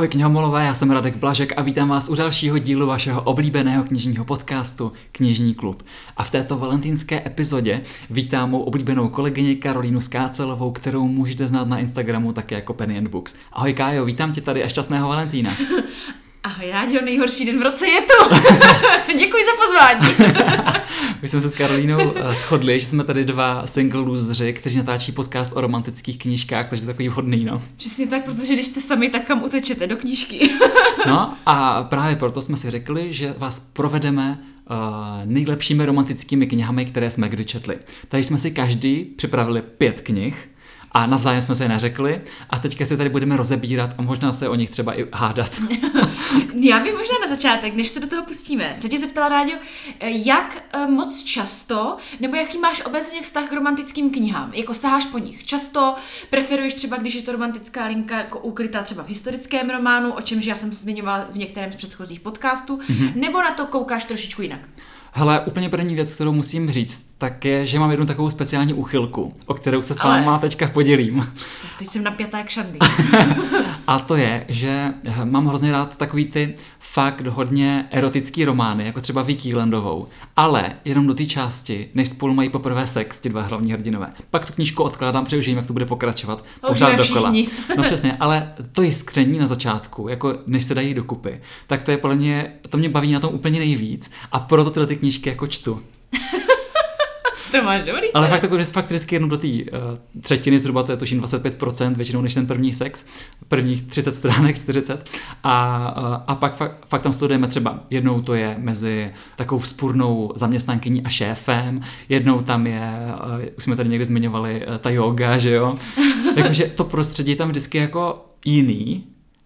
Ahoj knihomolové, já jsem Radek Blažek a vítám vás u dalšího dílu vašeho oblíbeného knižního podcastu Knižní klub. A v této valentínské epizodě vítám mou oblíbenou kolegyni Karolínu Skácelovou, kterou můžete znát na Instagramu také jako Penny and Books. Ahoj Kájo, vítám tě tady a šťastného Valentína. Ahoj Rádio, nejhorší den v roce je tu. Děkuji za pozvání. My jsme se s Karolínou eh, shodli, že jsme tady dva single loseři, kteří natáčí podcast o romantických knížkách, takže to je takový vhodný, no. Přesně tak, protože když jste sami, tak kam utečete? Do knížky. no a právě proto jsme si řekli, že vás provedeme uh, nejlepšími romantickými knihami, které jsme kdy četli. Tady jsme si každý připravili pět knih, a navzájem jsme se je neřekli a teďka si tady budeme rozebírat a možná se o nich třeba i hádat. Já bych možná na začátek, než se do toho pustíme, se tě zeptala Rádio, jak eh, moc často, nebo jaký máš obecně vztah k romantickým knihám? Jako saháš po nich často, preferuješ třeba, když je to romantická linka jako ukrytá třeba v historickém románu, o čemž já jsem zmiňovala v některém z předchozích podcastů, mm-hmm. nebo na to koukáš trošičku jinak? Hele, úplně první věc, kterou musím říct, tak je, že mám jednu takovou speciální uchylku, o kterou se s vámi Ale... teďka podělím. Teď jsem napětá jak šandy. a to je, že mám hrozně rád takový ty fakt hodně erotický romány, jako třeba Vicky Landovou, ale jenom do té části, než spolu mají poprvé sex, ti dva hlavní hrdinové. Pak tu knížku odkládám, protože vím, jak to bude pokračovat. Pořád dokola. No přesně, ale to jiskření na začátku, jako než se dají dokupy, tak to je podle mě, to mě baví na tom úplně nejvíc a proto tyhle ty knížky jako čtu. To máš dobrý. Ale fakt, jako, fakt vždycky jenom do té uh, třetiny, zhruba to je tuším 25%, většinou než ten první sex, prvních 30 stránek, 40. A, uh, a pak fakt, fakt tam studujeme třeba, jednou to je mezi takovou vzpůrnou zaměstnankyní a šéfem, jednou tam je, uh, už jsme tady někdy zmiňovali, uh, ta yoga, že jo. Takže to prostředí tam vždycky jako jiný,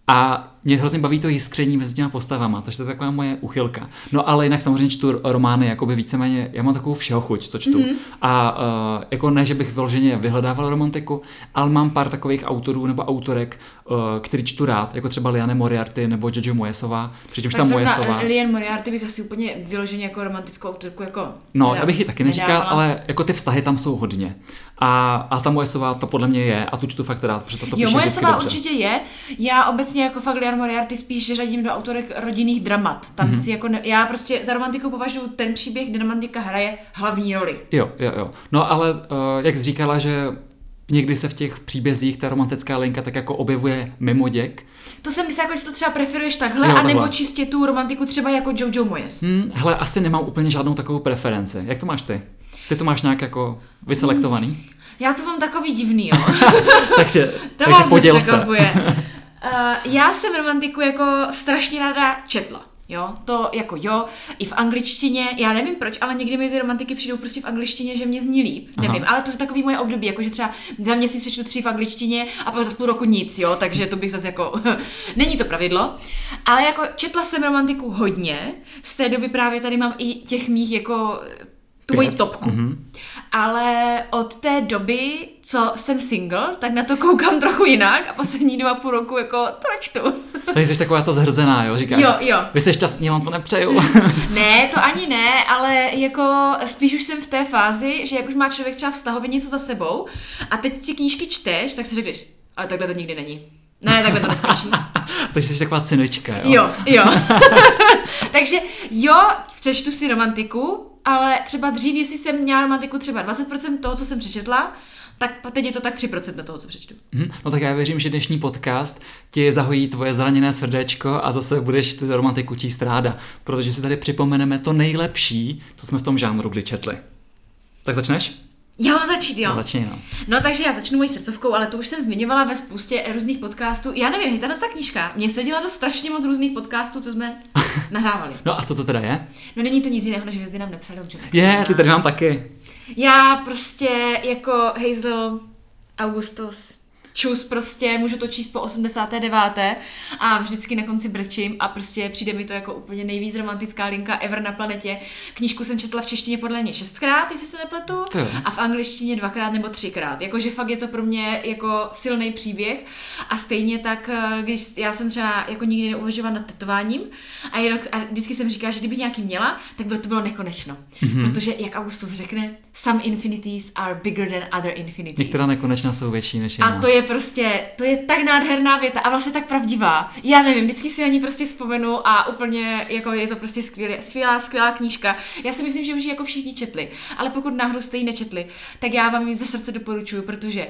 a mě hrozně baví to jiskření mezi těma postavama, takže to je taková moje uchylka. No ale jinak samozřejmě čtu romány, jakoby víceméně, já mám takovou všeho chuť, co čtu. Mm-hmm. A uh, jako ne, že bych vyloženě vyhledával romantiku, ale mám pár takových autorů nebo autorek, uh, který čtu rád, jako třeba Liane Moriarty nebo Jojo Moyesová, přičemž ta Moyesová... Liane Moriarty bych asi úplně vyloženě jako romantickou autorku jako... No, já bych ji taky neříkal, nedávala. ale jako ty vztahy tam jsou hodně. A, a ta Moyesová, to podle mě je, a tu čtu fakt rád, protože to, to Jo, Moyesová určitě je. Já obecně jako fakt Liane Moriarty spíš řadím do autorek rodinných dramat. Tam mm-hmm. si jako, ne, já prostě za romantiku považuji ten příběh, kde romantika hraje hlavní roli. Jo, jo, jo. No ale uh, jak jsi říkala, že někdy se v těch příbězích ta romantická linka tak jako objevuje mimo děk. To jsem myslela, jako jestli to třeba preferuješ takhle, jo, anebo takhle. čistě tu romantiku třeba jako Jojo Moyes. Hmm, hele, asi nemám úplně žádnou takovou preferenci. Jak to máš ty? Ty to máš nějak jako vyselektovaný? Hmm. Já to mám takový divný, jo. takže, to takže poděl se. uh, já jsem romantiku jako strašně ráda četla. Jo, to jako jo, i v angličtině, já nevím proč, ale někdy mi ty romantiky přijdou prostě v angličtině, že mě zní líp, Aha. nevím, ale to je takový moje období, jako že třeba za měsíc přečtu tři v angličtině a pak za půl roku nic, jo, takže to bych zase jako, není to pravidlo, ale jako četla jsem romantiku hodně, z té doby právě tady mám i těch mých jako tu moji topku. Mm-hmm. Ale od té doby, co jsem single, tak na to koukám trochu jinak a poslední dva půl roku jako to nečtu. Takže jsi taková ta zhrzená, jo? Říkáš, jo, jo. Vy jste šťastní, vám to nepřeju. ne, to ani ne, ale jako spíš už jsem v té fázi, že jak už má člověk třeba vztahově něco za sebou a teď ty knížky čteš, tak si řekneš, ale takhle to nikdy není. Ne, takhle to neskončí. Takže jsi taková cynička, jo? Jo, jo. Takže jo, přečtu si romantiku, ale třeba dřív, jestli jsem měla romantiku třeba 20% toho, co jsem přečetla, tak teď je to tak 3% toho, co přečtu. Hmm, no tak já věřím, že dnešní podcast ti zahojí tvoje zraněné srdéčko a zase budeš tu romantiku číst ráda, protože si tady připomeneme to nejlepší, co jsme v tom žánru kdy četli. Tak začneš? Já mám začít, jo. No, začni, no. no takže já začnu mojí srdcovkou, ale to už jsem zmiňovala ve spoustě různých podcastů. Já nevím, hej, ta knížka mě seděla do strašně moc různých podcastů, co jsme nahrávali. no a co to teda je? No není to nic jiného, než hvězdy nám nepřijde. Je, ty tady mám taky. Já prostě jako Hazel Augustus čus prostě, můžu to číst po 89. a vždycky na konci brečím a prostě přijde mi to jako úplně nejvíc romantická linka ever na planetě. Knížku jsem četla v češtině podle mě šestkrát, jestli se nepletu, a v angličtině dvackrát nebo třikrát. Jakože fakt je to pro mě jako silný příběh a stejně tak, eh, když já jsem třeba jako nikdy neuvažovala nad tetováním a, jenom, a vždycky jsem říkala, že kdyby nějaký měla, tak by to bylo nekonečno. Mm-hmm. Protože, jak Augustus řekne, some infinities are bigger than other infinities. Některá nekonečná jsou větší než jiná. A to je prostě, to je tak nádherná věta a vlastně tak pravdivá. Já nevím, vždycky si na ní prostě vzpomenu a úplně jako je to prostě skvělé, skvělá, skvělá knížka. Já si myslím, že už ji jako všichni četli, ale pokud náhodou jste ji nečetli, tak já vám ji ze srdce doporučuji, protože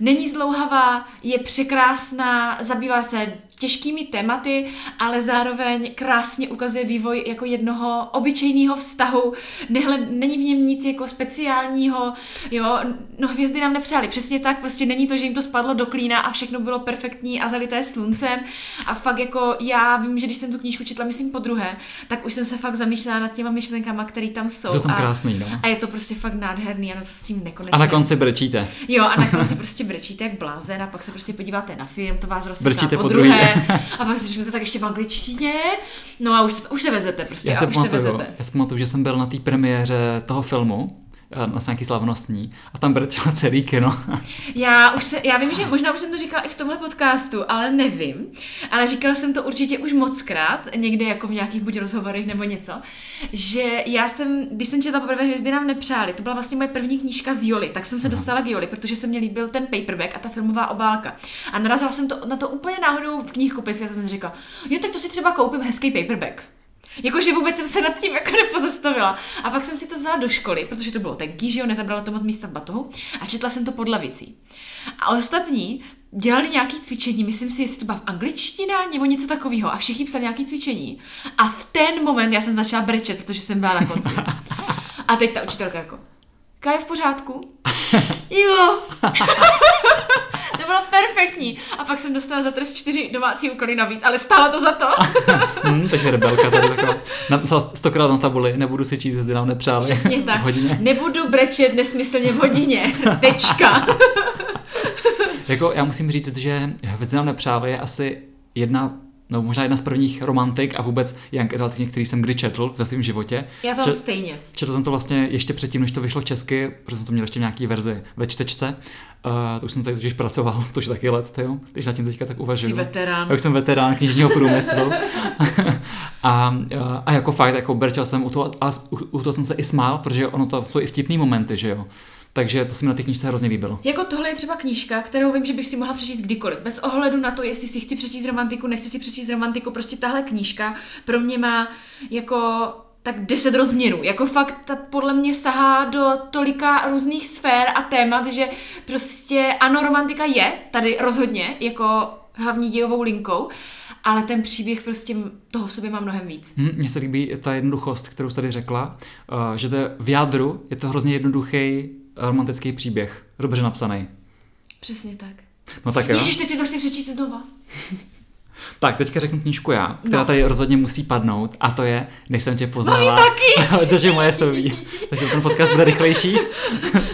není zlouhavá, je překrásná, zabývá se těžkými tématy, ale zároveň krásně ukazuje vývoj jako jednoho obyčejného vztahu. Nehle, není v něm nic jako speciálního, jo, no hvězdy nám nepřáli, přesně tak, prostě není to, že jim to spadlo do klína a všechno bylo perfektní a zalité sluncem a fakt jako já vím, že když jsem tu knížku četla, myslím po druhé, tak už jsem se fakt zamýšlela nad těma myšlenkama, které tam jsou. Jsou tam a, krásný, no. A je to prostě fakt nádherný a na to s tím nekonečně. A na konci brečíte. Jo, a na konci prostě brečíte jak blázen a pak se prostě podíváte na film, to vás po po druhé. A pak si řeknete tak ještě v angličtině. No a už se, už se vezete prostě. Já a se už pamatuju, se vezete. já si pamatuju, že jsem byl na té premiéře toho filmu, na nějaký slavnostní, a tam brečelo celý kino. Já, už se, já vím, že možná už jsem to říkala i v tomhle podcastu, ale nevím. Ale říkala jsem to určitě už moc krát, někde jako v nějakých buď rozhovorech nebo něco, že já jsem, když jsem četla poprvé Hvězdy nám nepřáli, to byla vlastně moje první knížka z Joli, tak jsem se dostala k Joli, protože se mi líbil ten paperback a ta filmová obálka. A narazila jsem to, na to úplně náhodou v knihkupectví to jsem si říkala, jo, tak to si třeba koupím hezký paperback. Jakože vůbec jsem se nad tím jako nepozastavila. A pak jsem si to vzala do školy, protože to bylo tenký, že jo, nezabralo to moc místa v batohu a četla jsem to pod lavicí. A ostatní dělali nějaké cvičení, myslím si, jestli to byla v angličtina nebo něco takového a všichni psali nějaké cvičení. A v ten moment já jsem začala brečet, protože jsem byla na konci. A teď ta učitelka jako, Ká je v pořádku? Jo. to bylo perfektní. A pak jsem dostala za trest čtyři domácí úkoly navíc, ale stálo to za to. hmm, takže rebelka tady taková. Napsala stokrát na tabuli, nebudu si číst, jestli nám nepřáli. Přesně tak. V hodině. Nebudu brečet nesmyslně v hodině. Tečka. Jako já musím říct, že Hvězdy nám nepřáli je asi jedna no možná jedna z prvních romantik a vůbec young adult knih, který jsem kdy četl ve svém životě. Já to Čet- stejně. Četl jsem to vlastně ještě předtím, než to vyšlo česky, protože jsem to měl ještě v nějaký verzi ve čtečce. Uh, to už jsem tady totiž pracoval, to už taky let, jo, když na tím teďka tak uvažuju. Jsi veterán. Já už jsem veterán knižního průmyslu. a, uh, a jako fakt, jako brčel jsem u toho, ale u, u toho jsem se i smál, protože ono to jsou i vtipný momenty, že jo. Takže to se mi na té knižce hrozně líbilo. Jako tohle je třeba knížka, kterou vím, že bych si mohla přečíst kdykoliv. Bez ohledu na to, jestli si chci přečíst romantiku, nechci si přečíst romantiku, prostě tahle knížka pro mě má jako tak deset rozměrů. Jako fakt ta podle mě sahá do tolika různých sfér a témat, že prostě ano, romantika je tady rozhodně jako hlavní dějovou linkou, ale ten příběh prostě toho v sobě má mnohem víc. Hm, Mně se líbí ta jednoduchost, kterou jsi tady řekla, uh, že to je v jádru je to hrozně jednoduchý romantický příběh, dobře napsaný. Přesně tak. No tak jo. Ježíš, teď si to chci přečíst znova. Tak, teďka řeknu knížku já, která No. tady rozhodně musí padnout a to je Než jsem tě poznala. Mami taky! Což je moje sobí. Takže ten podcast bude rychlejší.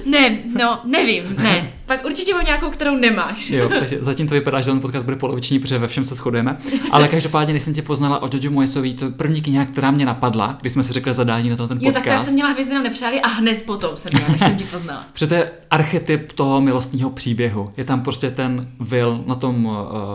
Ne, no, nevím, ne. Pak určitě mám nějakou, kterou nemáš. Jo, takže zatím to vypadá, že ten podcast bude poloviční, protože ve všem se shodujeme. Ale každopádně, než jsem tě poznala od Jojo Moyesový, to první kniha, která mě napadla, když jsme si řekli zadání na ten Jo, podcast. tak to já jsem měla hvězdy nám nepřáli a hned potom jsem měla, než jsem ti poznala. Protože to je archetyp toho milostního příběhu. Je tam prostě ten Will na tom uh,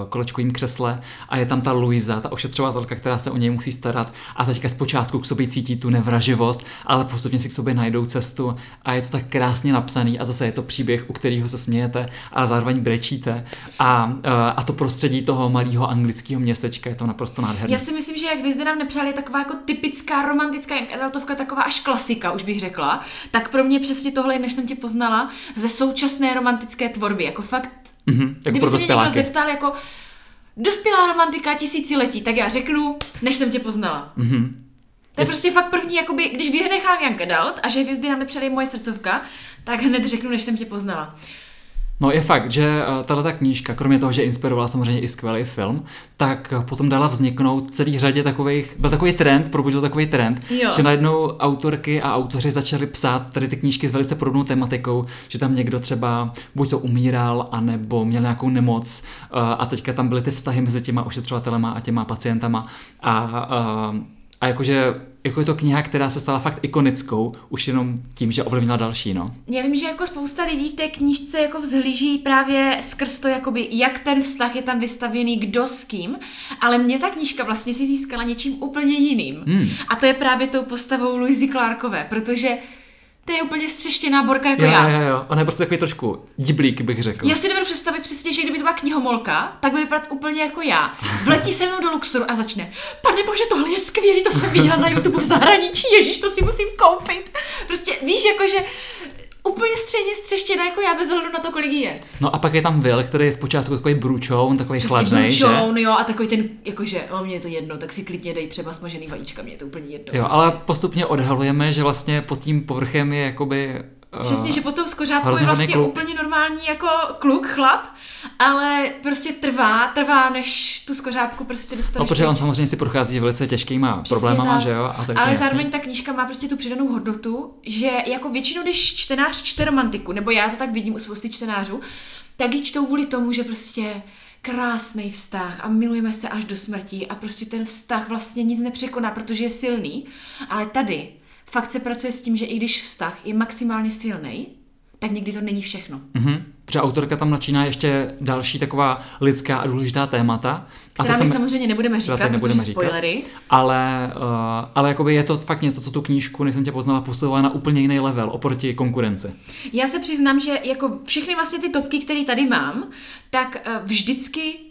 kolečkovém křesle a je tam ta Luisa, ta ošetřovatelka, která se o něj musí starat a teďka zpočátku k sobě cítí tu nevraživost, ale postupně si k sobě najdou cestu a je to tak krásně napsaný a zase je to příběh, u kterého se smějete, ale zároveň brečíte a, uh, a to prostředí toho malého anglického městečka je to naprosto nádherné. Já si myslím, že jak hvězdy nám nepřáli je taková jako typická romantická young adultovka, taková až klasika, už bych řekla. Tak pro mě přesně tohle, než jsem tě poznala, ze současné romantické tvorby. Jako fakt, Mhm, jako kdyby se mě někdo zeptal jako dospělá romantika tisíciletí, tak já řeknu, než jsem tě poznala. Mhm. To je prostě fakt první, jakoby, když vynechám Young Adult a že hvězdy nám nepřáli je moje srdcovka, tak hned řeknu, než jsem tě poznala. No je fakt, že tahle ta knížka, kromě toho, že inspirovala samozřejmě i skvělý film, tak eh, potom dala vzniknout celý řadě takových, byl takový trend, probudil takový trend, Jo. že najednou autorky a autoři začali psát tady ty knížky s velice podobnou tematikou, že tam někdo třeba buď to umíral, anebo měl nějakou nemoc eh, a teďka tam byly ty vztahy mezi těma ošetřovatelema a těma pacientama a, eh, a jakože jako je to kniha, která se stala fakt ikonickou, už jenom tím, že ovlivnila další, no. Já vím, že jako spousta lidí k té knížce jako vzhlíží právě skrz to, jakoby, jak ten vztah je tam vystavěný, kdo s kým, ale mě ta knížka vlastně si získala něčím úplně jiným. Hmm. A to je právě tou postavou Louisy Clarkové, protože To je úplně střeštěná borka jako Jo, já. jo, jo. Ona je prostě takový trošku diblík, bych řekl. Já si nebudu představit přesně, že kdyby to byla knihomolka, tak by vypadat úplně jako já. Vletí se mnou do Luxoru a začne, pane bože, tohle je skvělý, to jsem viděla na YouTube v zahraničí, ježíš, to si musím koupit. Prostě víš, jakože úplně středně střeštěná jako já bez ohledu na to, kolik je. No a pak je tam Will, který je zpočátku takový bručoun, takový Přesně chladnej, že? blučoun, jo, a takový ten, jakože, o, mě je to jedno, tak si klidně dej třeba smažený vajíčka, mě je to úplně jedno. Jo, prostě. ale postupně odhalujeme, že vlastně pod tím povrchem je jakoby... eh, Přesně, že potom z kořápku je vlastně kluk. úplně normální jako kluk, chlap, ale prostě trvá, trvá, než tu skořápku prostě dostaneš. No, protože on samozřejmě si prochází velice těžkýma Přesně problémama, tak. že jo? A je Ale zároveň jasný. ta knížka má prostě tu přidanou hodnotu, že jako většinou, když čtenář čte romantiku, nebo já to tak vidím u spousty čtenářů, tak ji čtou kvůli tomu, že prostě krásný vztah a milujeme se až do smrti a prostě ten vztah vlastně nic nepřekoná, protože je silný. Ale tady fakt se pracuje s tím, že i když vztah je maximálně silný, tak někdy to není všechno. Mhm. Protože autorka tam načíná ještě další taková lidská a důležitá témata. A Která to my samozřejmě nebudeme říkat, nebudeme protože spoilery. Ale, uh, ale jakoby je to fakt něco, co tu knížku, než jsem tě poznala, posouvá na úplně jiný level oproti konkurenci. Já se přiznám, že jako všechny vlastně ty topky, které tady mám, tak eh, vždycky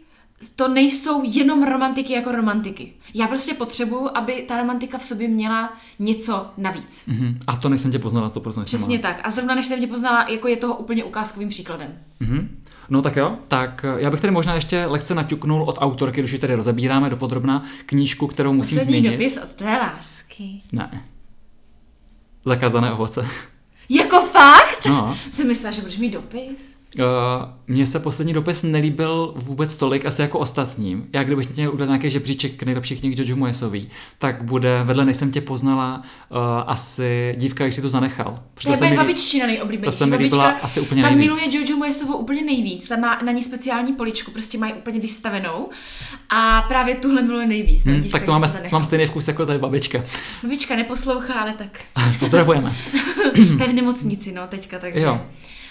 to nejsou jenom romantiky jako romantiky. Já prostě potřebuju, aby ta romantika v sobě měla něco navíc. Mhm. A to než jsem tě poznala 100%. Přesně tak. A zrovna než jsem tě poznala, jako je toho úplně ukázkovým příkladem. Mhm. No tak jo, tak eh, já bych tady možná ještě lehce naťuknul od autorky, když ji tady rozebíráme dopodrobná, knížku, kterou musím Poslední zmínit. dopis od té lásky. Ne. Zakázané ovoce. Jako fakt? No. Jsem myslela, že budeš mít dopis. Uh, mně se poslední dopis nelíbil vůbec tolik asi jako ostatním. Já kdybych měl udělat nějaký žebříček nejlepších knih Jojo Moyesový, tak bude vedle než jsem tě poznala uh, asi dívka, když si to zanechal. Protože To je moje babiččina to nejoblíbenější. se mi líbila Babička, asi úplně tam nejvíc. miluje Jojo Moyesovou úplně nejvíc. Tam má na ní speciální poličku, prostě mají úplně vystavenou. A právě tuhle miluje nejvíc. ta Hm, dívka, tak to máme, mám stejný vkus jako tady babička. Babička neposlouchá, ale tak. Pozdravujeme. To je v nemocnici, no, teďka, takže. Jo.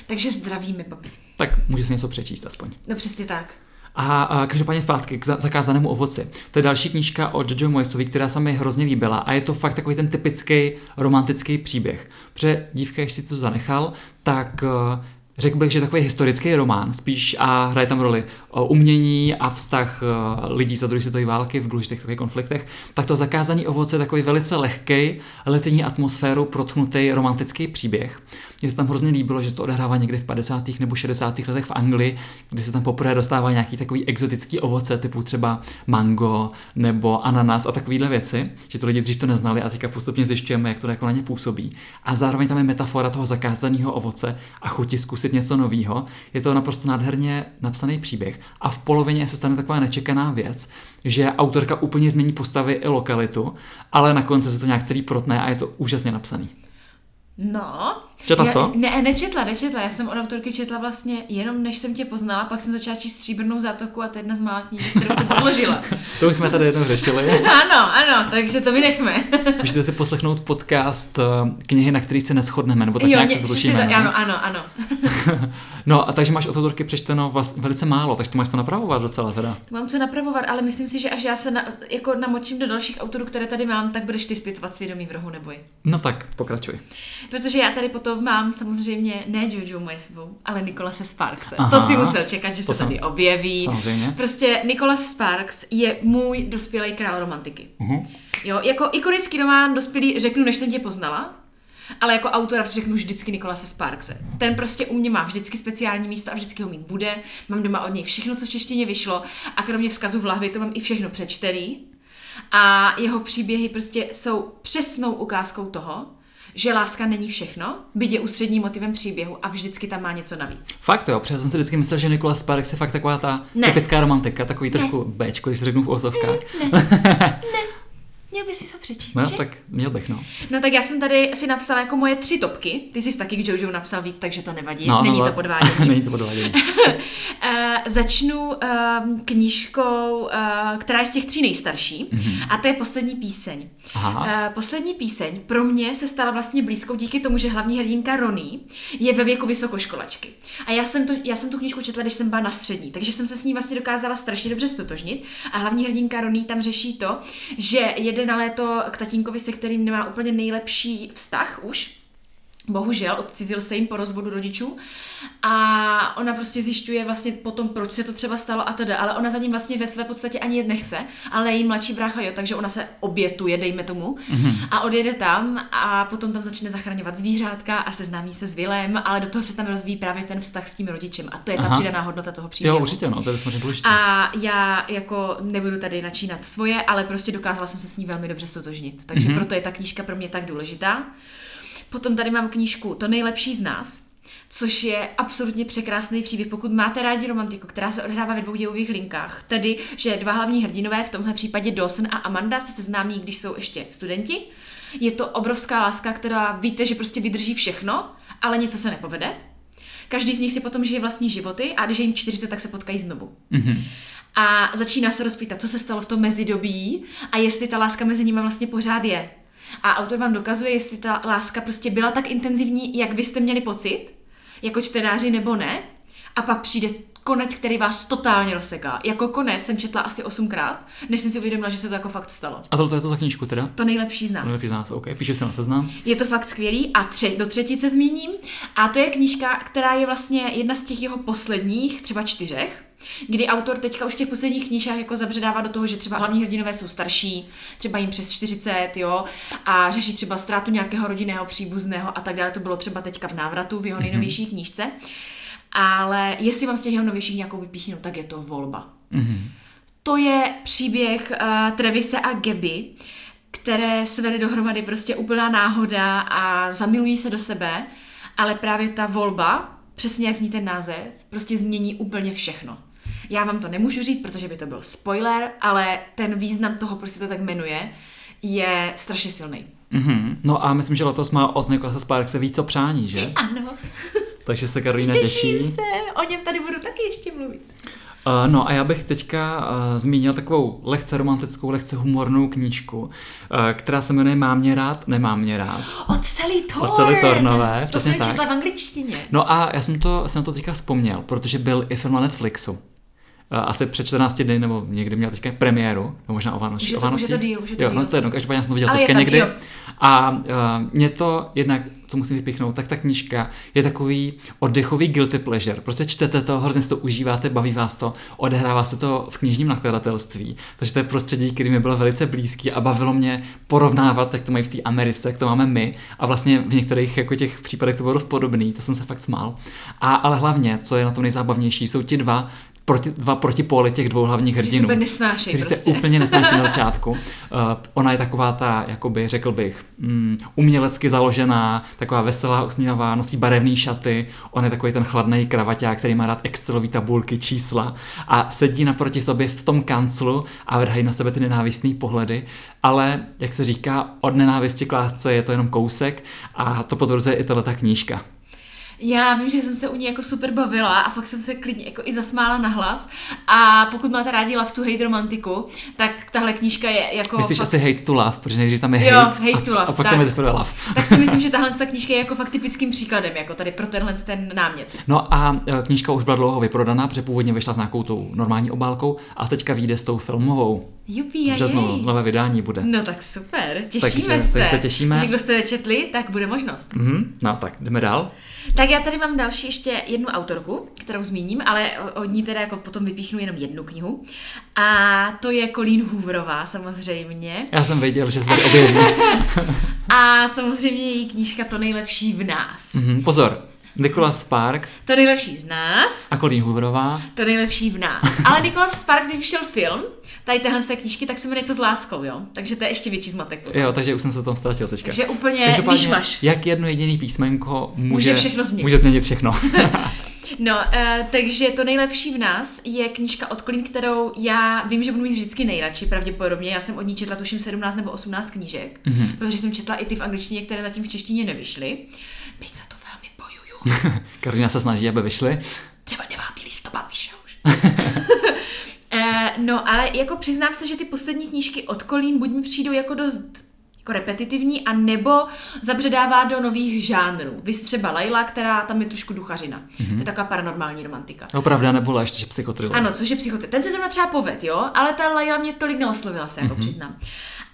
Takže zdravíme, papi. tak může si něco přečíst aspoň. No přesně tak. A, a každopádně zpátky k za- zakázanému ovoci. To je další knížka od Jojo Moyesovi, která se mi hrozně líbila a je to fakt takový ten typický romantický příběh. Protože dívka, když si to zanechal, tak eh, řekl bych, že je takový historický román spíš a hraje tam roli o umění a vztah eh, lidí za druhé světové války v důležitých takových konfliktech. Tak to zakázaný ovoce je takový velice lehký, letní atmosférou protnutý romantický příběh. Mně se tam hrozně líbilo, že se to odehrává někdy v 50. nebo 60. letech v Anglii, kdy se tam poprvé dostává nějaký takový exotický ovoce, typu třeba mango nebo ananas a takovéhle věci, že to lidi dřív to neznali a teďka postupně zjišťujeme, jak to jako na ně působí. A zároveň tam je metafora toho zakázaného ovoce a chuti zkusit něco nového. Je to naprosto nádherně napsaný příběh a v polovině se stane taková nečekaná věc, že autorka úplně změní postavy i lokalitu, ale na konci se to nějak celý protne a je to úžasně napsaný. No. Četla jsi to? Ne, nečetla, nečetla. Já jsem od autorky četla vlastně jenom než jsem tě poznala, pak jsem začala číst Stříbrnou zátoku a to je jedna z mála knížek, kterou jsem odložila. To už jsme tady jednou řešili. ano, ano, takže to vynechme. Můžete si poslechnout podcast eh, knihy, na který se neschodneme, nebo tak nějak se to přesně tušíme. tak, ne? ano, ano, ano. No a takže máš od autorky přečteno vlast, velice málo, takže to máš to napravovat docela teda. To mám co napravovat, ale myslím si, že až já se na, jako namočím do dalších autorů, které tady mám, tak budeš ty zpětovat svědomí v rohu, neboj. No tak, pokračuj. Protože já tady potom mám samozřejmě ne Jojo Moyesovou, ale Nikolase Sparkse. Aha. to si musel čekat, že se jsem- tady objeví. Samozřejmě. Prostě Nicholas Sparks je můj dospělý král romantiky. Uh-huh. Jo, jako ikonický román dospělý řeknu, než jsem tě poznala, ale jako autora řeknu vždycky Nikolase Sparkse. Ten prostě u mě má vždycky speciální místo a vždycky ho mít bude. Mám doma od něj všechno, co v češtině vyšlo a kromě vzkazu v lahvi to mám i všechno přečtený. A jeho příběhy prostě jsou přesnou ukázkou toho, že láska není všechno, byť je ústředním motivem příběhu a vždycky tam má něco navíc. Fakt jo, protože jsem si vždycky myslel, že Nikola Sparks je fakt taková ta Ne. typická romantika, takový trošku Bčko, když řeknu v ozovkách. Měl by si to přečíst, No, že? tak měl bych, no. No tak já jsem tady si napsala jako moje tři topky. Ty jsi taky k Jojo napsal víc, takže to nevadí. no Není no, to podvádění. Není to podvádění. Uh, začnu uh, knížkou, uh, která je z těch tří nejstarší, mm-hmm. a to je Poslední píseň. Aha. Uh, poslední píseň pro mě se stala vlastně blízkou díky tomu, že hlavní hrdinka Rony je ve věku vysokoškolačky. A já jsem, to, já jsem tu knížku četla, když jsem byla na střední, takže jsem se s ní vlastně dokázala strašně dobře stotožnit. A hlavní hrdinka Rony tam řeší to, že jede na léto k tatínkovi, se kterým nemá úplně nejlepší vztah už, Bohužel odcizil se jim po rozvodu rodičů a ona prostě zjišťuje vlastně potom, proč se to třeba stalo a teda, ale ona za ním vlastně ve své podstatě ani jet nechce, ale její mladší brácha jo, takže ona se obětuje, dejme tomu, mm-hmm. a odjede tam a potom tam začne zachraňovat zvířátka a seznámí se s Vilem, ale do toho se tam rozvíjí právě ten vztah s tím rodičem a to je ta Aha. přidaná hodnota toho příběhu. Jo, určitě, no, to je samozřejmě důležité. A já jako nebudu tady načínat svoje, ale prostě dokázala jsem se s ní velmi dobře stotožnit, takže mm-hmm. proto je ta knížka pro mě tak důležitá. Potom tady mám knížku To nejlepší z nás, což je absolutně překrásný příběh, pokud máte rádi romantiku, která se odehrává ve dvou dělových linkách. Tedy, že dva hlavní hrdinové, v tomhle případě Dawson a Amanda, se seznámí, když jsou ještě studenti. Je to obrovská láska, která víte, že prostě vydrží všechno, ale něco se nepovede. Každý z nich si potom žije vlastní životy a když je jim 40, tak se potkají znovu. Mm-hmm. A začíná se rozpýtat, co se stalo v tom mezidobí a jestli ta láska mezi nimi vlastně pořád je. A autor vám dokazuje, jestli ta láska prostě byla tak intenzivní, jak vy jste měli pocit, jako čtenáři nebo ne. A pak přijde konec, který vás totálně rozseká. Jako konec jsem četla asi osmkrát, než jsem si uvědomila, že se to jako fakt stalo. A tohle je to za knížku teda? To nejlepší z nás. Nejlepší z nás, OK. Píše se na seznam. Je to fakt skvělý a tře- do třetice zmíním. A to je knížka, která je vlastně jedna z těch jeho posledních, třeba čtyřech kdy autor teďka už v těch posledních knížkách jako zabředává do toho, že třeba hlavní hrdinové jsou starší, třeba jim přes 40, jo, a řeší třeba ztrátu nějakého rodinného příbuzného a tak dále. To bylo třeba teďka v návratu v jeho mhm. nejnovější mm-hmm. knížce. Ale jestli mám z těch jeho novějších nějakou vypíchnout, tak je to volba. Mm-hmm. To je příběh uh, Trevise a Geby, které svede dohromady prostě úplná náhoda a zamilují se do sebe, ale právě ta volba, přesně jak zní ten název, prostě změní úplně všechno. Já vám to nemůžu říct, protože by to byl spoiler, ale ten význam toho, proč se to tak jmenuje, je strašně silný. Mm-hmm. No a myslím, že letos má od Nikolasa Sparkse víc to přání, že? Ano. Takže se Karolina těší. Těším se, o něm tady budu taky ještě mluvit. Uh, no a já bych teďka uh, zmínil takovou lehce romantickou, lehce humornou knížku, uh, která se jmenuje Mám mě rád, nemám mě rád. Od Sally Thorne. Od Sally Thornové. To jsem tak. četla v angličtině. No a já jsem to, jsem to teďka vzpomněl, protože byl i film na Netflixu. Eh, asi před 14 dny, nebo někdy měl teďka premiéru, nebo možná o Vánocích. Už je to, už je to díl, už je to jo, díl. no to je jedno, každopádně jsem to viděl Ale teďka někdy. Jo. A uh, mě to jednak, co musím vypíchnout, tak ta knížka je takový oddechový guilty pleasure. Prostě čtete to, hrozně si to užíváte, baví vás to, odehrává se to v knižním nakladatelství. Takže to je prostředí, který mi bylo velice blízký a bavilo mě porovnávat, jak to mají v té Americe, jak to máme my. A vlastně v některých jako těch případech to bylo dost podobný, to jsem se fakt smál. A, ale hlavně, co je na tom nejzábavnější, jsou ti dva proti, dva protipóly těch dvou hlavních hrdinů. Kteří nesnášejí kteří prostě. se úplně nesnáší na začátku. Uh, ona je taková ta, jakoby řekl bych, um, umělecky založená, taková veselá, usmívavá, nosí barevné šaty. On je takový ten chladný kravaťák, který má rád Excelový tabulky, čísla a sedí naproti sobě v tom kanclu a vrhají na sebe ty nenávistné pohledy. Ale, jak se říká, od nenávisti k lásce je to jenom kousek a to potvrzuje i tato knížka. Já vím, že jsem se u ní jako super bavila a fakt jsem se klidně jako i zasmála na hlas. A pokud máte rádi Love to Hate romantiku, tak tahle knížka je jako... Myslíš fakt... asi Hate to Love, protože nejdřív tam je hate, jo, hate to love, a, a pak tak, tam je teprve love. Tak si myslím, že tahle ta knížka je jako fakt typickým příkladem, jako tady pro tenhle ten námět. No a e, knížka už byla dlouho vyprodaná, protože původně vyšla s nějakou tou normální obálkou a teďka vyjde s tou filmovou. Jupi, březnu nové vydání bude. No tak super, těšíme takže, se. Takže se těšíme. Takže kdo jste nečetli, tak bude možnost. Mm-hmm. No tak jdeme dál. Tak já tady mám další ještě jednu autorku, kterou zmíním, ale od ní teda jako potom vypíchnu jenom jednu knihu. A to je Colleen Hooverová samozřejmě. Já jsem věděl, že se tady objeví. a samozřejmě její knížka To nejlepší v nás. Mm-hmm. Pozor, Nicholas Sparks. To nejlepší z nás. A Colleen Hooverová. To nejlepší v nás. Ale Nicholas Sparks, když vyšel film, tady téhle z té knížky, tak se jmenuje Co s láskou, jo? Takže to je ještě větší zmatek. Potom. Jo, takže už jsem se tom ztratil teďka. Takže úplně myšmaš. Jak jedno jediný písmenko může, může všechno změnit. Může změnit všechno. No, uh, takže to nejlepší v nás je knížka od Colleen, kterou já vím, že budu mít vždycky nejradši, pravděpodobně. Já jsem od ní četla tuším 17 nebo 18 knížek, mm-hmm. protože jsem četla i ty v angličtině, které zatím v češtině nevyšly. Byť za to velmi bojuju. Karolina se snaží, aby vyšly. Třeba 9. listopad vyšel už. Uh, no, ale jako přiznám se, že ty poslední knížky od Colleen buď mi přijdou jako dost jako repetitivní, a nebo zabředává do nových žánrů. Vy třeba Laila, která tam je trošku duchařina. Mm-hmm. To je taková paranormální romantika. Opravdu, nebo ještě psychotril. Ano, což je psychotril. Ten se zrovna třeba poved, jo, ale ta Laila mě tolik neoslovila se, jako mm-hmm. přiznám.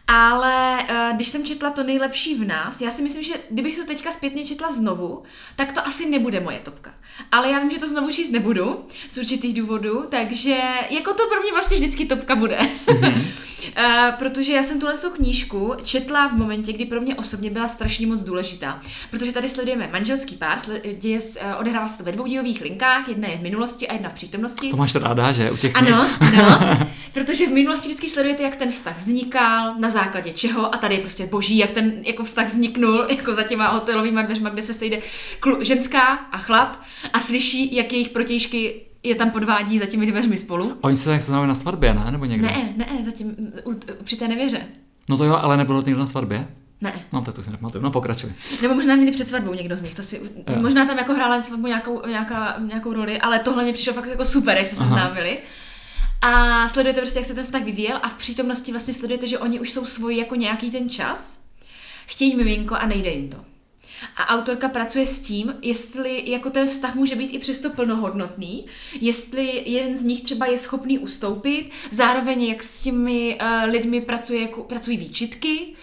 Ale uh, když jsem četla to nejlepší v nás, já si myslím, že kdybych to teďka zpětně četla znovu, tak to asi nebude moje topka. Ale já vím, že to znovu číst nebudu z určitých důvodů, takže jako to pro mě vlastně vždycky topka bude. Mm-hmm. uh, protože já jsem tuhle tu knížku četla v momentě, kdy pro mě osobně byla strašně moc důležitá. Protože tady sledujeme manželský pár, děje, uh, odehrává se to ve dvou dílových linkách, jedna je v minulosti a jedna v přítomnosti. To máš ráda, že? U těch ano, ano, protože v minulosti vždycky sledujete, jak ten vztah vznikal, na základě čeho a tady je prostě boží, jak ten jako vztah vzniknul, jako za těma hotelovými dveřma, kde se sejde klu, ženská a chlap a slyší, jak jejich protějšky je tam podvádí za těmi dveřmi spolu. Oni se tak seznamují na svatbě, ne? Nebo někde? Ne, ne, zatím u, při té nevěře. No to jo, ale nebylo to někdo na svatbě? Ne. No, tak to si nepamatuju. No, pokračuj. Nebo možná měli před svatbou někdo z nich. To si, jo. možná tam jako hrála svatbu nějakou, nějaká, nějakou roli, ale tohle mě přišlo fakt jako super, jak se seznámili. A sledujete prostě, jak se ten vztah vyvíjel a v přítomnosti vlastně sledujete, že oni už jsou svoji jako nějaký ten čas, chtějí miminko a nejde jim to. A autorka pracuje s tím, jestli jako ten vztah může být i přesto plnohodnotný, jestli jeden z nich třeba je schopný ustoupit, zároveň jak s těmi uh, lidmi pracuje, jako, pracují výčitky,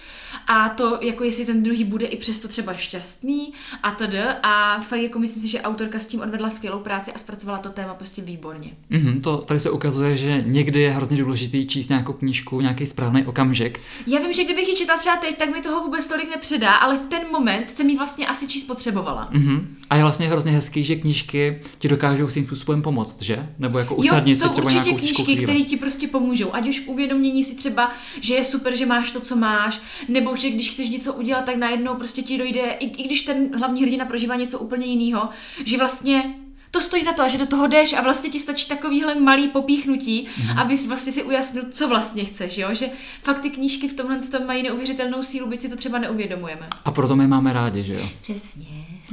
a to, jako jestli ten druhý bude i přesto třeba šťastný a td. A fakt jako myslím si, že autorka s tím odvedla skvělou práci a zpracovala to téma prostě výborně. Mm-hmm, to tady se ukazuje, že někdy je hrozně důležitý číst nějakou knížku, nějaký správný okamžik. Já vím, že kdybych ji četla třeba teď, tak mi toho vůbec tolik nepředá, ale v ten moment jsem ji vlastně asi číst potřebovala. Mm-hmm. A je vlastně hrozně hezký, že knížky ti dokážou svým způsobem pomoct, že? Nebo jako usnadnit jo, jsou třeba určitě knížky, které ti prostě pomůžou. Ať už uvědomění si třeba, že je super, že máš to, co máš, nebo že když chceš něco udělat, tak najednou prostě ti dojde, i, i když ten hlavní hrdina prožívá něco úplně jiného, že vlastně to stojí za to, že do toho jdeš a vlastně ti stačí takovýhle malý popíchnutí, mm. abys vlastně si ujasnil, co vlastně chceš, jo? že fakt ty knížky v tomhle tom mají neuvěřitelnou sílu, byť si to třeba neuvědomujeme. A proto my máme rádi, že jo? Přesně.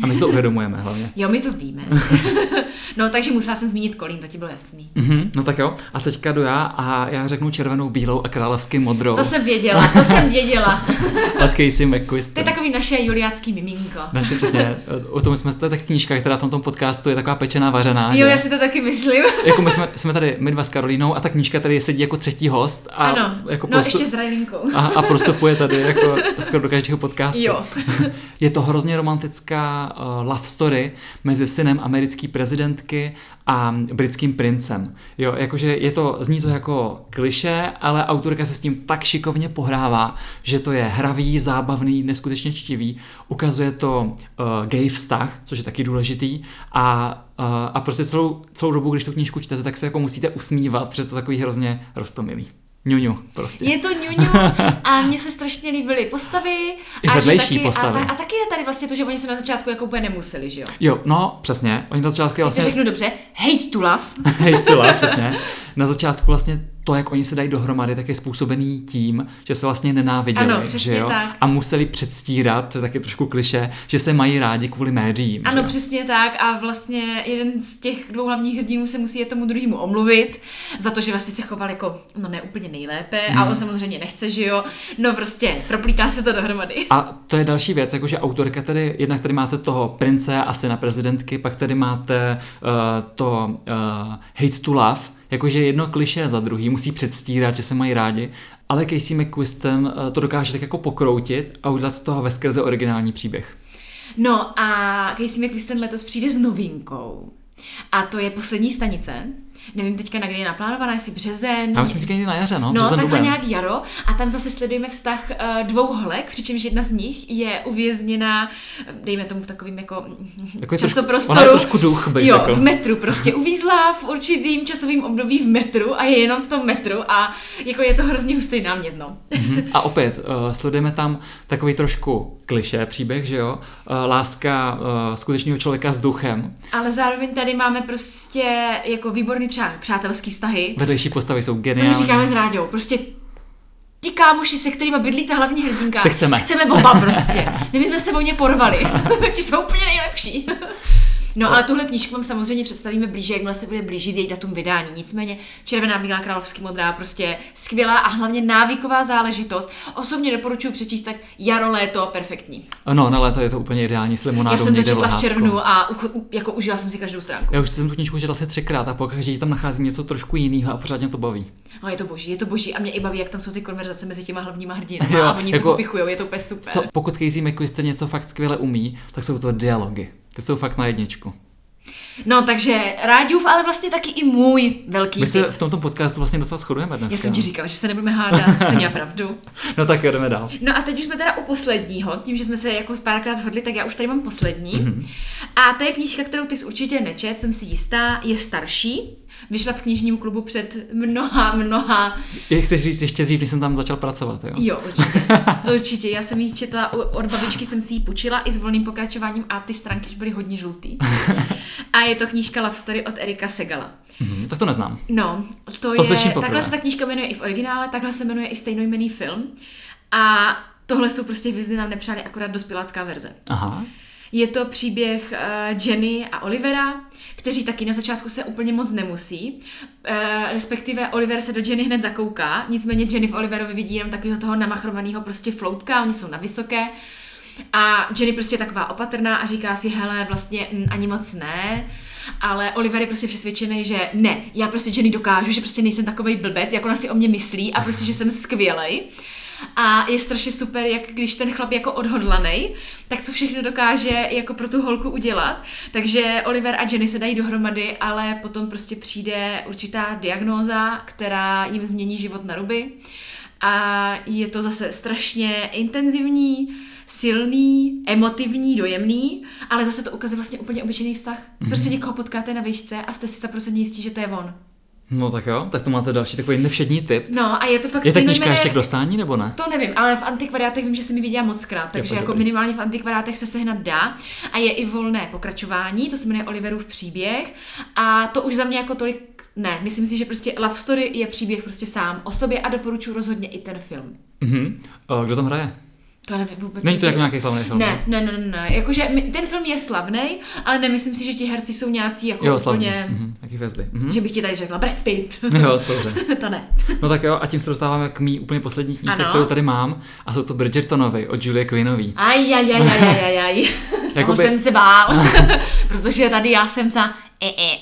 A my si to uvědomujeme hlavně. Jo, my to víme. no, takže musela jsem zmínit Kolín, to ti bylo jasný. Mm-hmm, no tak jo, a teďka jdu já a já řeknu červenou, bílou a královsky modrou. To jsem věděla, to jsem věděla. Od Casey McQuiston. To je takový naše juliácký miminko. Naše přesně, o tom jsme, to je tak knížka, která v tomto podcastu je taková pečená vařená. Jo, že? já si to taky myslím. jako my jsme, jsme tady my dva s Karolínou a ta knížka tady sedí jako třetí host. A ano, jako no ještě s Rajlinkou. A, a prostupuje tady jako skoro do každého podcastu. Jo. je to hrozně romantická uh, love story mezi synem americké prezidentky a britským princem. Jo, jakože je to, zní to jako kliše, ale autorka se s tím tak šikovně pohrává, že to je hravý, zábavný, neskutečně čtivý. Ukazuje to uh, gay vztah, což je taky důležitý a uh, a prostě celou, celou dobu, když tu knížku čtete, tak se jako musíte usmívat, protože to takový hrozně rostomilý. Ňuňu prostě. Je to ňuňu a mně se strašně líbily postavy. I a že taky, postavy. A, a, taky je tady vlastně to, že oni se na začátku jako úplně nemuseli, že jo? Jo, no, přesně. Oni na začátku vlastně... Teď řeknu dobře, hate to love. hate to love, přesně. Na začátku vlastně to, jak oni se dají dohromady, tak je způsobený tím, že se vlastně nenáviděli. Ano, že jo? Tak. A museli předstírat, to je taky trošku kliše, že se mají rádi kvůli médiím. Ano, že? přesně tak. A vlastně jeden z těch dvou hlavních hrdinů se musí tomu druhému omluvit za to, že vlastně se choval jako, no ne úplně nejlépe. Hmm. A on samozřejmě nechce, že jo. No prostě, proplítá se to dohromady. A to je další věc, jakože autorka tady, jednak tady máte toho prince a syna prezidentky, pak tady máte uh, to uh, hate to love, jakože jedno kliše za druhý, musí předstírat, že se mají rádi, ale Casey McQuiston eh, to dokáže tak jako pokroutit a udělat z toho veskrze originální příběh. No a Casey McQuiston letos přijde s novinkou. A to je poslední stanice, nevím teďka na kdy je naplánovaná, jestli březen. Já myslím, že někdy na jaře, no. No, takhle duben. nějak jaro. A tam zase sledujeme vztah uh, dvou holek, přičemž jedna z nich je uvězněna, dejme tomu v takovým jako, jako časoprostoru. Ona je trošku duch, bych Jo, řekl. v metru, prostě uvízla v určitým časovým období v metru a je jenom v tom metru a jako je to hrozně hustý námět, no. Mm-hmm. A opět, uh, sledujeme tam takový trošku kliše příběh, že jo? Uh, láska uh, skutečného člověka s duchem. Ale zároveň tady máme prostě jako výborný třeba přátelský vztahy. Vedlejší postavy jsou geniální. To my říkáme s Ráďou. Prostě ti kámoši, se kterými bydlí ta hlavní hrdinka. Ty chceme. Chceme oba prostě. My bychom se o ně porvali. ti jsou úplně nejlepší. No, ale tuhle knížku vám samozřejmě představíme blíže, jakmile se bude blížit její datum vydání. Nicméně Červená, bílá, královský modrá, prostě skvělá a hlavně návyková záležitost. Osobně doporučuji přečíst tak jaro, léto, perfektní. No, na léto je to úplně ideální s limonádou Já jsem to četla v červnu a ucho- jako užila jsem si každou stránku. Já už jsem tu knížku četl asi třikrát a pokaždé tam nacházím něco trošku jiného a pořád mě to baví. No, je to boží, je to boží a mě i baví, jak tam jsou ty konverzace mezi těma hlavníma hrdinama Jo, a oni jako- se popichujou, je to úplně super. Co, pokud Casey McQuister něco fakt skvěle umí, tak jsou to dialogy. Ty jsou fakt na jedničku. No, takže Ráďův, ale vlastně taky i můj velký My se v tomto podcastu vlastně docela shodujeme dneska. Já jsem ti říkala, že se nebudeme hádat, jsem měla pravdu. No tak jdeme dál. No a teď už jsme teda u posledního, tím, že jsme se jako párkrát shodli, tak já už tady mám poslední. Mhm. Mm-hmm. A to je knížka, kterou ty jsi určitě nečet, jsem si jistá, je starší. Vyšla v knižním klubu před mnoha, mnoha. Jak chceš říct ještě dřív, než jsem tam začal pracovat, jo? Jo, určitě. určitě. Já jsem ji četla, od babičky jsem si ji půjčila i s volným pokračováním a ty stránky už byly hodně žlutý. a je to knížka Love Story od Erika Segala. Mhm, tak to neznám. No, to, To je, takhle se ta knížka jmenuje i v originále, takhle se jmenuje i stejnojmený film. A tohle jsou prostě hvězdy nám nepřáli akorát dospělácká verze. Aha. Je to příběh uh, Jenny a Olivera, kteří taky na začátku se úplně moc nemusí. Uh, respektive Oliver se do Jenny hned zakouká, nicméně Jenny v Oliverovi vidí jenom takového toho namachrovaného prostě floutka, oni jsou na vysoké. A Jenny prostě je taková opatrná a říká si, hele, vlastně mm, ani moc ne. Ale Oliver je prostě přesvědčený, že ne, já prostě Jenny dokážu, že prostě nejsem takovej blbec, jak ona si o mě myslí a prostě, že jsem skvělej. A je strašně super, jak když ten chlap je jako odhodlaný, tak co všechno dokáže jako pro tu holku udělat. Takže Oliver a Jenny se dají dohromady, ale potom prostě přijde určitá diagnóza, která jim změní život na ruby. A je to zase strašně intenzivní, silný, emotivní, dojemný, ale zase to ukazuje vlastně úplně obyčejný vztah. Prostě někoho potkáte na výšce a jste si zaprosení jistí, že to je on. No tak jo, tak to máte další takový nevšední tip. No a je to fakt Je ta knížka ještě k dostání nebo ne? To nevím, ale v antikvariátech vím, že jsem ji viděla moc krát, takže tak jako dobrý. minimálně v antikvariátech se sehnat dá. A je i volné pokračování, to se jmenuje Oliverův příběh. A to už za mě jako tolik ne, myslím si, že prostě Love Story je příběh prostě sám o sobě a doporučuji rozhodně i ten film. Mhm. O, Kdo tam hraje? To nevím vůbec. Není to jak jako nějaký slavný film? Ne, ne, ne, ne, ne. Jakože ten film je slavný, ale nemyslím si, že ti herci jsou nějací jako Jo, slavný. úplně... Mhm. Jaký hvězdy. Mhm. Že bych ti tady řekla Brad Pitt. Jo, dobře. to ne. No tak jo, a tím se dostáváme k mý úplně poslední knížce, Ano. kterou tady mám, a jsou to Bridgertonovi od Julie Quinnový. Aj, aj, aj, aj, aj, aj, aj. Jakoby- jsem se bál, protože tady já jsem za e, e.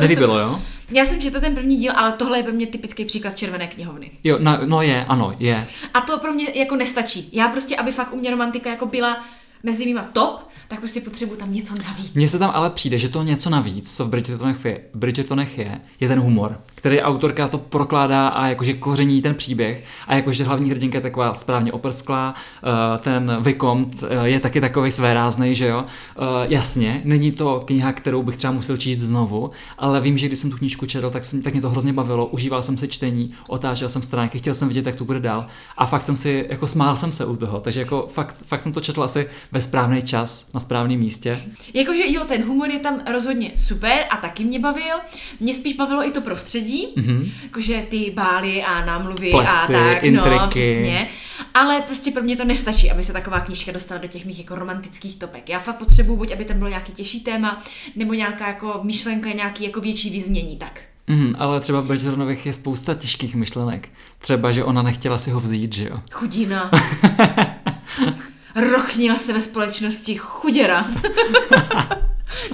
Nelíbilo, jo? Já jsem četla ten první díl, ale tohle je pro mě typický příklad červené knihovny. Jo, no, no je, ano, je. A to pro mě jako nestačí. Já prostě, aby fakt u mě romantika jako byla mezi mýma top, tak prostě potřebuji tam něco navíc. Mně se tam ale přijde, že to něco navíc, co v Bridgertonech je, Bridgertonech je, je ten humor, který autorka to prokládá a jakože koření ten příběh a jakože hlavní hrdinka je taková správně oprsklá, eh, ten Vicomte eh, je taky takový svéráznej, že jo. Eh, Jasně, není to kniha, kterou bych třeba musel číst znovu, ale vím, že když jsem tu knížku četl, tak, jsem, tak mě to hrozně bavilo, užíval jsem si čtení, otáčel jsem stránky, chtěl jsem vidět, jak to bude dál a fakt jsem si, jako smál jsem se u toho, takže jako fakt, fakt jsem to četl asi ve správný čas, na správném místě. Jakože jo, ten humor je tam rozhodně super a taky mě bavil. Mě spíš bavilo i to prostředí, mm-hmm. jakože ty bály a námluvy a Plesy, tak, intriky. no, přesně. Ale prostě pro mě to nestačí, aby se taková knížka dostala do těch mých jako romantických topek. Já fakt potřebuju buď, aby tam bylo nějaký těžší téma, nebo nějaká jako myšlenka, nějaký jako větší vyznění, tak. Mm, ale třeba v Bridgertonových je spousta těžkých myšlenek. Třeba, že ona nechtěla si ho vzít, že jo? Chudina. Rochnila se ve společnosti chuděra.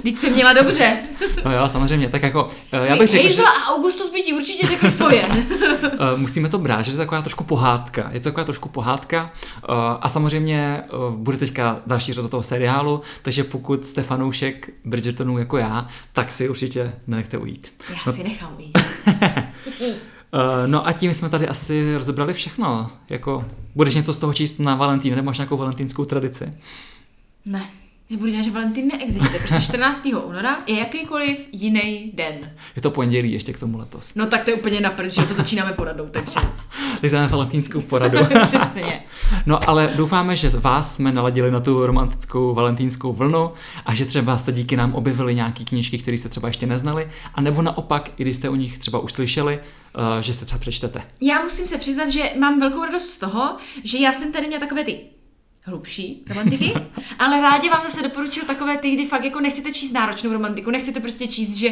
Teď se měla dobře. No jo, samozřejmě, tak jako, eh, já bych řekl, že Hazel a Augustus by ti určitě řekli svoje. eh, musíme to brát, že to je taková trošku pohádka. Je to taková trošku pohádka eh, a samozřejmě bude teďka další řada toho seriálu, takže pokud jste fanoušek Bridgertonů jako já, tak si určitě nenechte ujít. Já si nechám ujít. No a tím jsme tady asi rozebrali všechno. Jako, budeš něco z toho číst na Valentín, nebo máš nějakou valentínskou tradici? Ne. Já budu dělat, že Valentín neexistuje, protože 14. února je jakýkoliv jiný den. Je to pondělí ještě k tomu letos. No tak to je úplně na prd, že to začínáme poradou, takže Teď dáme valentínskou poradu. přesně. No ale doufáme, že vás jsme naladili na tu romantickou valentínskou vlnu a že třeba jste díky nám objevili nějaké knížky, které jste třeba ještě neznali, a nebo naopak, i když jste o nich třeba už slyšeli, uh, že se třeba přečtete. Já musím se přiznat, že mám velkou radost z toho, že já jsem tady měla takové ty hlubší romantiky, ale rádi vám zase doporučil takové ty, kdy fakt jako nechcete číst náročnou romantiku, nechcete prostě číst, že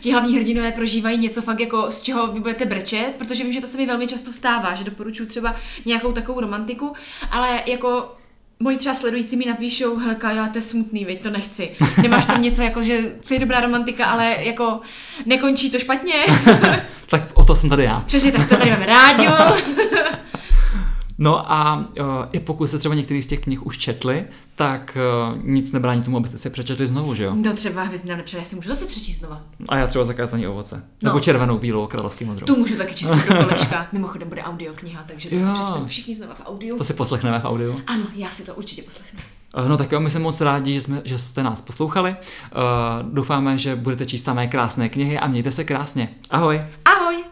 ti hlavní hrdinové prožívají něco fakt jako z čeho vy budete brečet, protože vím, že to se mi velmi často stává, že doporučuji třeba nějakou takovou romantiku, ale jako moji třeba sledující mi napíšou, helka, ale to je smutný, veď to nechci. Nemáš tam něco jako, že co je dobrá romantika, ale jako nekončí to špatně. tak o to jsem tady já. Přesně tak, to tady máme rádio. No a uh, i pokud se třeba některý z těch knih už četli, tak uh, nic nebrání tomu, abyste si je přečetli znovu, že jo? No třeba hvězdy nám nepřijde, já si můžu zase přečíst znova. A já třeba zakázaný ovoce. No. Nebo červenou, bílou, královský modrou. Tu můžu taky číst do kolečka. Mimochodem bude audiokniha, takže to jo. si přečteme všichni znova v audiu. To si poslechneme v audiu. Ano, já si to určitě poslechnu. No tak jo, my jsme moc rádi, že, jsme, že jste nás poslouchali. Uh, doufáme, že budete číst samé krásné knihy a mějte se krásně. Ahoj! Ahoj!